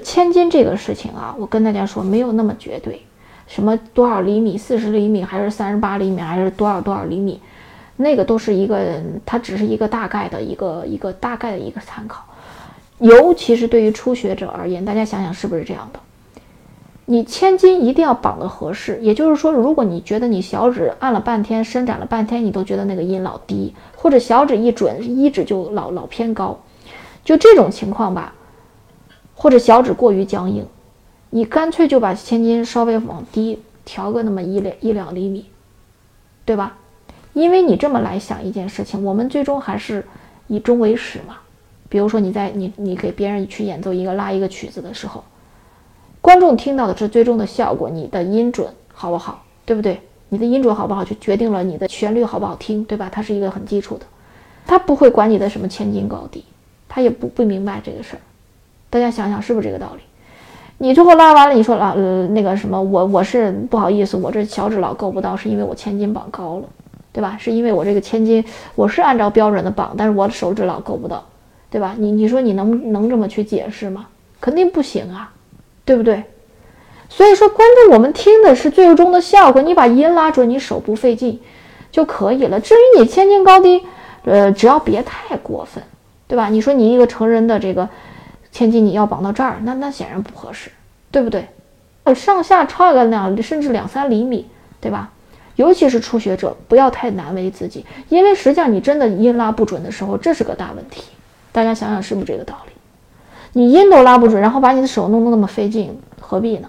千金这个事情啊，我跟大家说，没有那么绝对。什么多少厘米，四十厘米还是三十八厘米，还是多少多少厘米，那个都是一个，它只是一个大概的一个一个大概的一个参考。尤其是对于初学者而言，大家想想是不是这样的？你千金一定要绑得合适，也就是说，如果你觉得你小指按了半天，伸展了半天，你都觉得那个音老低，或者小指一准，一指就老老偏高，就这种情况吧。或者小指过于僵硬，你干脆就把千斤稍微往低调个那么一两一两厘米，对吧？因为你这么来想一件事情，我们最终还是以终为始嘛。比如说你在你你给别人去演奏一个拉一个曲子的时候，观众听到的是最终的效果，你的音准好不好，对不对？你的音准好不好，就决定了你的旋律好不好听，对吧？它是一个很基础的，他不会管你的什么千斤高低，他也不不明白这个事儿。大家想想是不是这个道理？你最后拉完了，你说了呃那个什么，我我是不好意思，我这小指老够不到，是因为我千斤绑高了，对吧？是因为我这个千斤我是按照标准的绑，但是我的手指老够不到，对吧？你你说你能能这么去解释吗？肯定不行啊，对不对？所以说，观众我们听的是最终的效果，你把音拉准，你手不费劲就可以了。至于你千斤高低，呃，只要别太过分，对吧？你说你一个成人的这个。千金你要绑到这儿，那那显然不合适，对不对？上下差个两甚至两三厘米，对吧？尤其是初学者，不要太难为自己，因为实际上你真的音拉不准的时候，这是个大问题。大家想想是不是这个道理？你音都拉不准，然后把你的手弄得那么费劲，何必呢？